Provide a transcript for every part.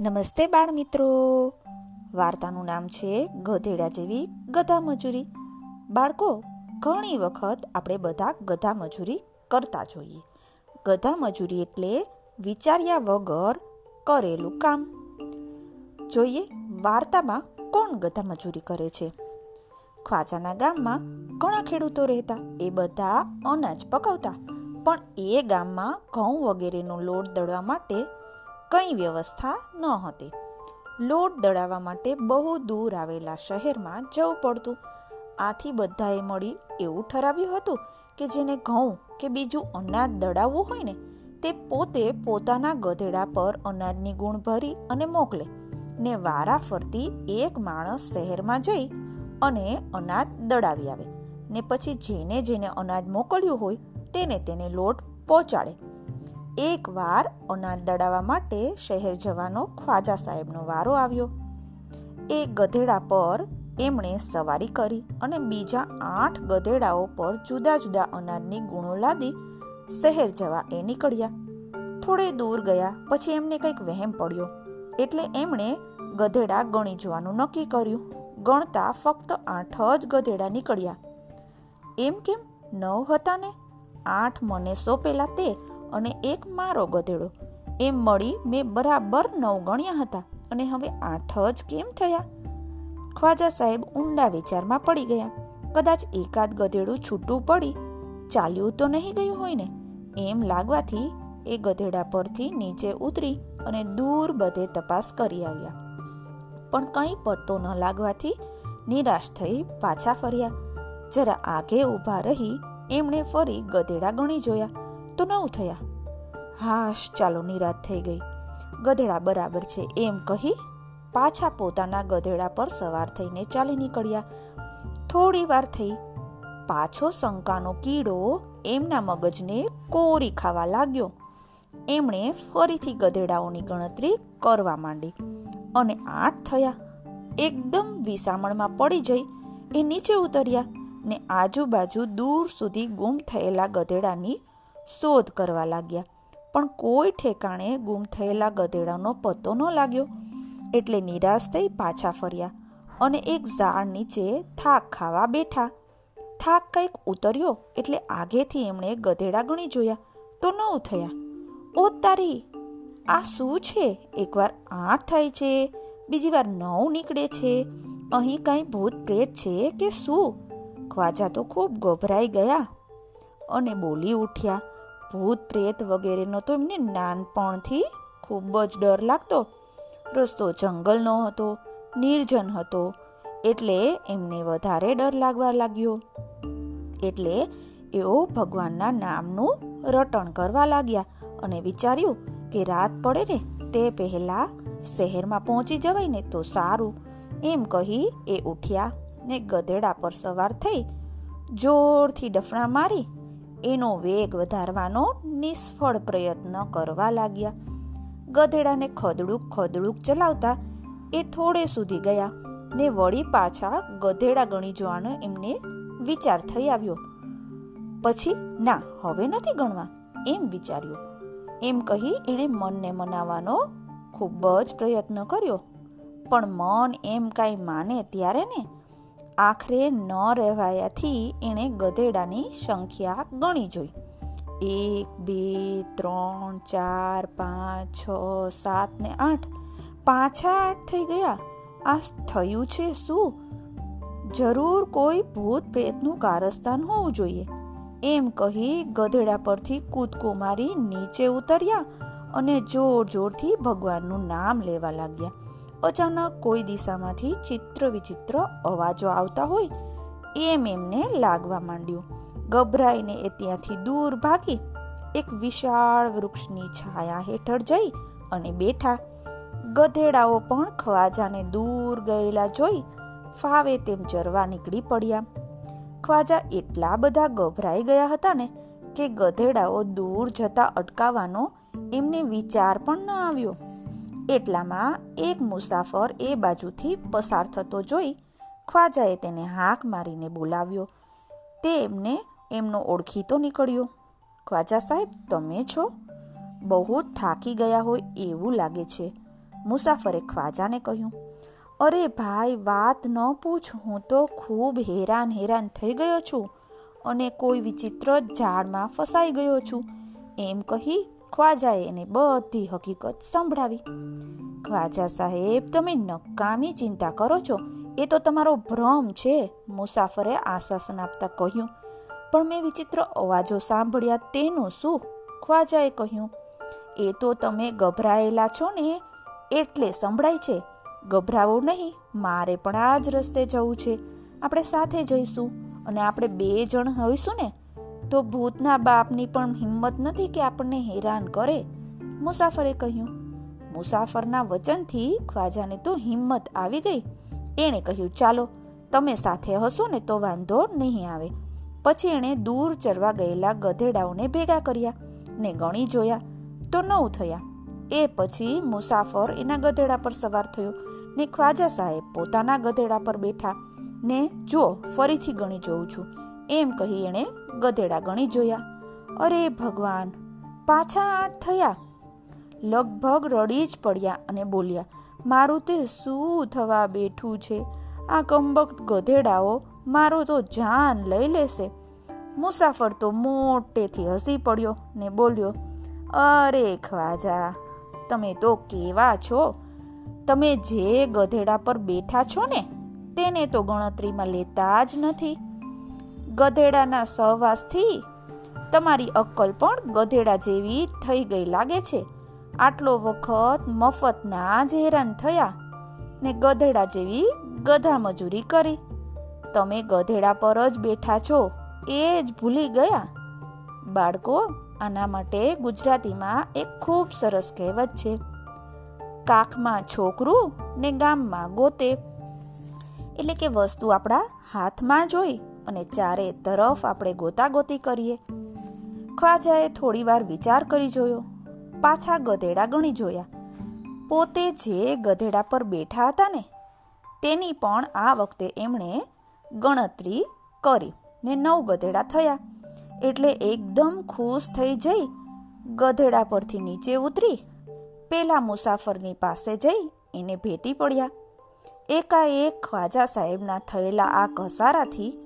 નમસ્તે બાળ મિત્રો. વાર્તાનું નામ છે ગધેડા જેવી ગધા મજૂરી બાળકો, ઘણી વખત આપણે બધા ગધા મજૂરી કરતા જોઈએ. ગધા મજૂરી એટલે વિચાર્યા વગર કરેલું કામ. જોઈએ વાર્તામાં કોણ ગધા મજૂરી કરે છે? ખ્વાજાના ગામમાં ઘણા ખેડૂતો રહેતા, એ બધા અનાજ પકવતા. પણ એ ગામમાં ઘઉં વગેરેનો લોટ દળવા માટે કંઈ વ્યવસ્થા ન હતી. લોટ દળાવવા માટે બહુ દૂર આવેલા શહેરમાં જવું પડતું. આથી બધાએ મળી એવું ઠરાવ્યું હતું કે જેને ઘઉં કે બીજું અનાજ દળાવવું હોય ને, તે પોતે પોતાના ગધેડા પર અનાજની ગુણ ભરી અને મોકલે. ને વારા ફરતી એક માણસ શહેરમાં જઈ અને અનાજ દળાવી આવે. ને પછી જેને જેને અનાજ મોકલ્યું હોય, તેને તેને લોટ પહોંચાડે. એકવાર અનાજ દળાવવા માટે શહેર જવાનો ખ્વાજા સાહેબનો વારો આવ્યો. એ ગધેડા પર એમણે સવારી કરી અને બીજા આઠ ગધેડાઓ પર જુદા જુદા અનાજની ગુણો લાદી શહેર જવા એ નીકળ્યા. થોડે દૂર ગયા પછી એમને કંઈક વહેમ પડ્યો એટલે એમણે ગધેડા ગણી જોવાનું નક્કી કર્યું. ગણતા ફક્ત આઠ જ ગધેડા નીકળ્યા. એમ કેમ? નવ હતા ને? આઠ મને સોંપેલા તે અને એક મારો ગધેડો. એમ મળી મેં બરાબર નવ ગણ્યા હતા અને હવે આઠ જ કેમ થયા? ખ્વાજા સાહેબ ઊંડા વિચારમાં પડી ગયા. કદાચ એકાદ ગધેડું છૂટું પડી. ચાલ્યું તો નહીં ગયું હોય ને? એમ લાગવાથી એ ગધેડા પરથી નીચે ઉતરી અને દૂર બધે તપાસ કરી આવ્યા. પણ કંઈ પત્તો ન લાગવાથી નિરાશ થઈ પાછા ફર્યા. જરા આગે ઊભા રહી એમણે ફરી ગધેડા ગણી જોયા. તો નવ થયા. હાશ, ચાલો નિરાશ થઈ ગઈ. ગધેડા બરાબર છે એમ કહી પાછા પોતાના ગધેડા પર સવાર થઈને ચાલી નીકળ્યા. થોડી વાર થઈ. પાછો શંકાનો કીડો એમના મગજને કોરી ખાવા લાગ્યો. એમણે ફરીથી ગધેડાઓની ગણતરી કરવા માંડી. અને આઠ થયા. એકદમ વિસામણમાં પડી જઈ. એ નીચે ઉતર્યા ને આજુબાજુ દૂર સુધી ગુમ થયેલા ગધેડાની શોધ કરવા લાગ્યા. પણ કોઈ ઠેકાણે ગુમ થયેલા ગધેડાનો પત્તો ન લાગ્યો. એટલે નિરાશ થઈ પાછા ફર્યા અને એક ઝાડ નીચે થાક ખાવા બેઠા. થાક કંઈક ઉતર્યો એટલે આગેથી એમણે ગધેડા ગણી જોયા તો નવ થયા. ઓ તારી, આ શું છે? એકવાર આઠ થાય છે, બીજી વાર નવ નીકળે છે. અહીં કાંઈ ભૂત પ્રેત છે કે શું? ખ્વાજા તો ખૂબ ગભરાઈ ગયા અને બોલી ઉઠ્યા. ભૂત, પ્રેત વગેરેનો તો એમને નાનપણથી ખૂબ જ ડર લાગતો. રસ્તો જંગલનો હતો, નિર્જન હતો, એટલે એમને વધારે ડર લાગવા લાગ્યો. એટલે એઓ ભગવાનના નામનું રટણ કરવા લાગ્યા અને વિચાર્યું કે રાત પડે ને તે પહેલા શહેરમાં પહોંચી જવાય ને તો સારું. એમ કહી એ ઉઠ્યા ને ગધેડા પર સવાર થઈ જોરથી ડફણા મારી એનો વેગ વધારવાનો નિષ્ફળ પ્રયત્ન કરવા લાગ્યા. ગધેડાને ખદડુક ખદડુક ચલાવતા એ થોડે સુધી ગયા ને વળી પાછા ગધેડા ગણી જવાનો એમને વિચાર થઈ આવ્યો. પછી? ના, હવે નથી ગણવા, એમ વિચાર્યું. એમ કહી એણે મનને મનાવવાનો ખૂબ જ પ્રયત્ન કર્યો. પણ મન એમ કાંઈ માને ત્યારે ને આખરે ન રહેવાયાથી એણે ગધેડાની સંખ્યા ગણી જોઈ. એક, બે, ત્રણ, ચાર, પાંચ, છ, સાત ને આઠ પાછા આઠ થઈ ગયા. આ થયું છે શું? જરૂર કોઈ ભૂત પ્રેતનું કારસ્તાન હોવું જોઈએ. એમ કહી ગધેડા પરથી કૂદકો મારી નીચે ઉતર્યા અને જોર જોરથી ભગવાનનું નામ લેવા લાગ્યા. અચાનક કોઈ દિશામાંથી ચિત્ર વિચિત્ર અવાજો આવતા હોય, એમ એમને લાગવા માંડ્યું. ગભરાઈને એ ત્યાંથી દૂર ભાગી એક વિશાળ વૃક્ષની છાયા હેઠળ જઈ અને બેઠા. ગધેડાઓ પણ ખ્વાજાને દૂર ગયેલા જોઈ ફાવે તેમ ચરવા નીકળી પડ્યા. ખ્વાજા એટલા બધા ગભરાઈ ગયા હતા ને કે ગધેડાઓ દૂર જતા અટકાવવાનો એમને વિચાર પણ ન આવ્યો. એટલામાં એક મુસાફર એ બાજુથી પસાર થતો જોઈ ખ્વાજાએ તેને હાક મારીને બોલાવ્યો. તે એમને એમનો ઓળખીતો નીકળ્યો. ખ્વાજા સાહેબ, તમે છો? બહુ થાકી ગયા હોય એવું લાગે છે, મુસાફરે ખ્વાજાને કહ્યું. અરે ભાઈ, વાત ન પૂછ, હું તો ખૂબ હેરાન હેરાન થઈ ગયો છું અને કોઈ વિચિત્ર ઝાડમાં ફસાઈ ગયો છું. એમ કહી ખ્વાજાએ એને બધી હકીકત સંભળાવી. ખ્વાજા સાહેબ, તમે નકામી ચિંતા કરો છો. એ તો તમારો ભ્રમ છે, મુસાફરે આશ્વાસન આપતા કહ્યું. પણ મેં વિચિત્ર અવાજો સાંભળ્યા તેનું શું? ખ્વાજાએ કહ્યું, એ તો તમે ગભરાયેલા છો ને, એટલે સંભળાય છે. ગભરાવો નહીં, મારે પણ આ જ રસ્તે જવું છે. આપણે સાથે જઈશું અને આપણે બે જણ હોઈશું ને તો ભૂતના બાપની પણ હિંમત નથી કે આપણને હેરાન કરે, મુસાફરે કહ્યું, મુસાફરના વચનથી ખ્વાજાને તો હિંમત આવી ગઈ. એણે કહ્યું, ચાલો, તમે સાથે હશો ને તો વાંધો નહીં આવે. પછી એણે દૂર ચરવા ગયેલા ગધેડાઓને ભેગા કર્યા ને ગણી જોયા તો નવ થયા. એ પછી મુસાફર એના ગધેડા પર સવાર થયો ને ખ્વાજા સાહેબ પોતાના ગધેડા પર બેઠા ને, જો, ફરીથી ગણી જોઉં છું. એમ કહી એણે ગધેડા ગણી જોયા. અરે ભગવાન, પાછા આઠ થયા? લગભગ રડી જ પડ્યા અને બોલ્યા, મારું તે શું થવા બેઠું છે? આ કમબખ્ત ગધેડાઓ મારો તો જાન લઈ લેશે. મુસાફર તો મોટેથી હસી પડ્યો ને બોલ્યો, અરે ખ્વાજા, તમે તો કેવા છો? તમે જે ગધેડા પર બેઠા છો ને, તેને તો ગણતરીમાં લેતા જ નથી. ગધેડાના સહવાસથી તમારી અક્કલ પણ ગધેડા જેવી થઈ ગઈ લાગે છે. આટલો વખત મફતના જ હેરાન થયા ને ગધેડા જેવી ગધા મજૂરી કરી. તમે ગધેડા પર જ બેઠા છો એ જ ભૂલી ગયા. બાળકો, આના માટે ગુજરાતીમાં એક ખૂબ સરસ કહેવત છે. કાખમાં છોકરું ને ગામમાં ગોતે. એટલે કે વસ્તુ આપણા હાથમાં જોઈ. અને ચારે તરફ આપણે ગોતાગોતી કરીએ. ખ્વાજાએ થોડીવાર વિચાર કરી જોયો. પાછા ગધેડા ગણી જોયા. પોતે જે ગધેડા પર બેઠા હતા ને, તેની પણ આ વખતે એમણે ગણતરી કરી ને નવ ગધેડા થયા. એટલે એકદમ ખુશ થઈ જઈ, ગધેડા પરથી નીચે ઉતરી, પેલા મુસાફરની પાસે જઈ એને ભેટી પડ્યા. એકાએક ખ્વાજા સાહેબના થયેલા આ ઘસારાથી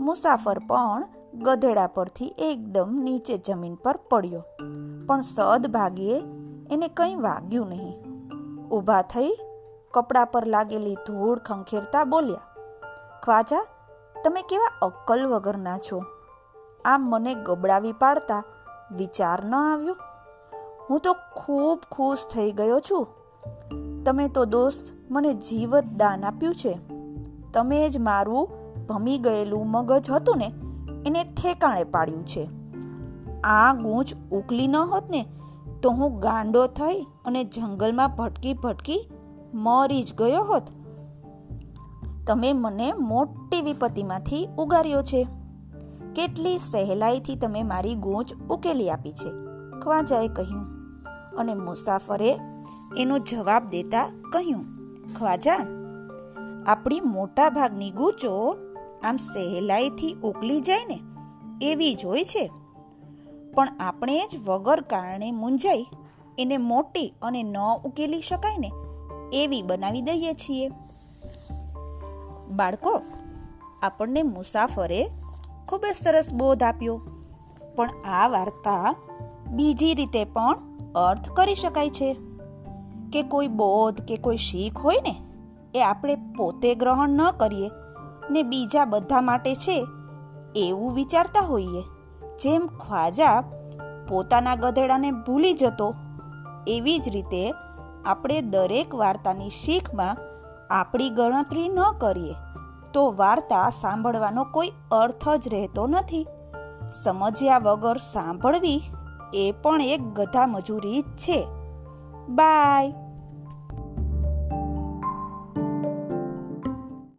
મુસાફર પણ ગધેડા પરથી એકદમ નીચે જમીન પર પડ્યો. પણ સદભાગ્યે એને કંઈ વાગ્યું નહીં. ઊભા થઈ કપડા પર લાગેલી ધૂળ ખંખેરતા બોલ્યા, ખ્વાજા, તમે કેવા અક્કલ વગરના છો? આમ મને ગબડાવી પાડતા વિચાર ન આવ્યો? હું તો ખૂબ ખુશ થઈ ગયો છું. તમે તો દોસ્ત મને જીવત દાન આપ્યું છે. તમે જ મારું ભમી ગયેલું મગજ હતું ને, એને ઠેકાણે પાડ્યું છે. આ ગૂંચ ઉકલી ન હોત ને, તો હું ગાંડો થઈ અને જંગલમાં ભટકી ભટકી મરી જ ગયો હોત. તમે મને મોટી વિપત્તિમાંથી ઉગાર્યો છે. કેટલી સહેલાઈથી તમે મારી ગૂંચ ઉકેલી આપી છે, ખ્વાજાએ કહ્યું. અને મુસાફરે એનો જવાબ દેતા કહ્યું, ખ્વાજા, આપણી મોટાભાગની ગૂંચો આમ સહેલાઈથી ઉકલી જાય ને, એવી જ હોય છે. પણ આપણે જ વગર કારણે મૂંઝાઈ, એને મોટી અને ન ઉકેલી શકાય ને, એવી બનાવી દઈએ છીએ. બાળકો, આપણને મુસાફરે ખૂબ જ સરસ બોધ આપ્યો. પણ આ વાર્તા બીજી રીતે પણ અર્થ કરી શકાય છે. કે કોઈ બોધ કે કોઈ શીખ હોય ને, એ આપણે પોતે ગ્રહણ ન કરીએ ને બીજા બધા માટે છે એવું વિચારતા હોઈએ. જેમ ખ્વાજા પોતાના ગધેડાને ભૂલી જતો, એવી જ રીતે આપણે દરેક વાર્તાની શીખમાં આપણી ગણતરી ન કરીએ, તો વાર્તા સાંભળવાનો કોઈ અર્થ જ રહેતો નથી. સમજ્યા વગર સાંભળવી એ પણ એક ગધા મજૂરી જ છે. બાય.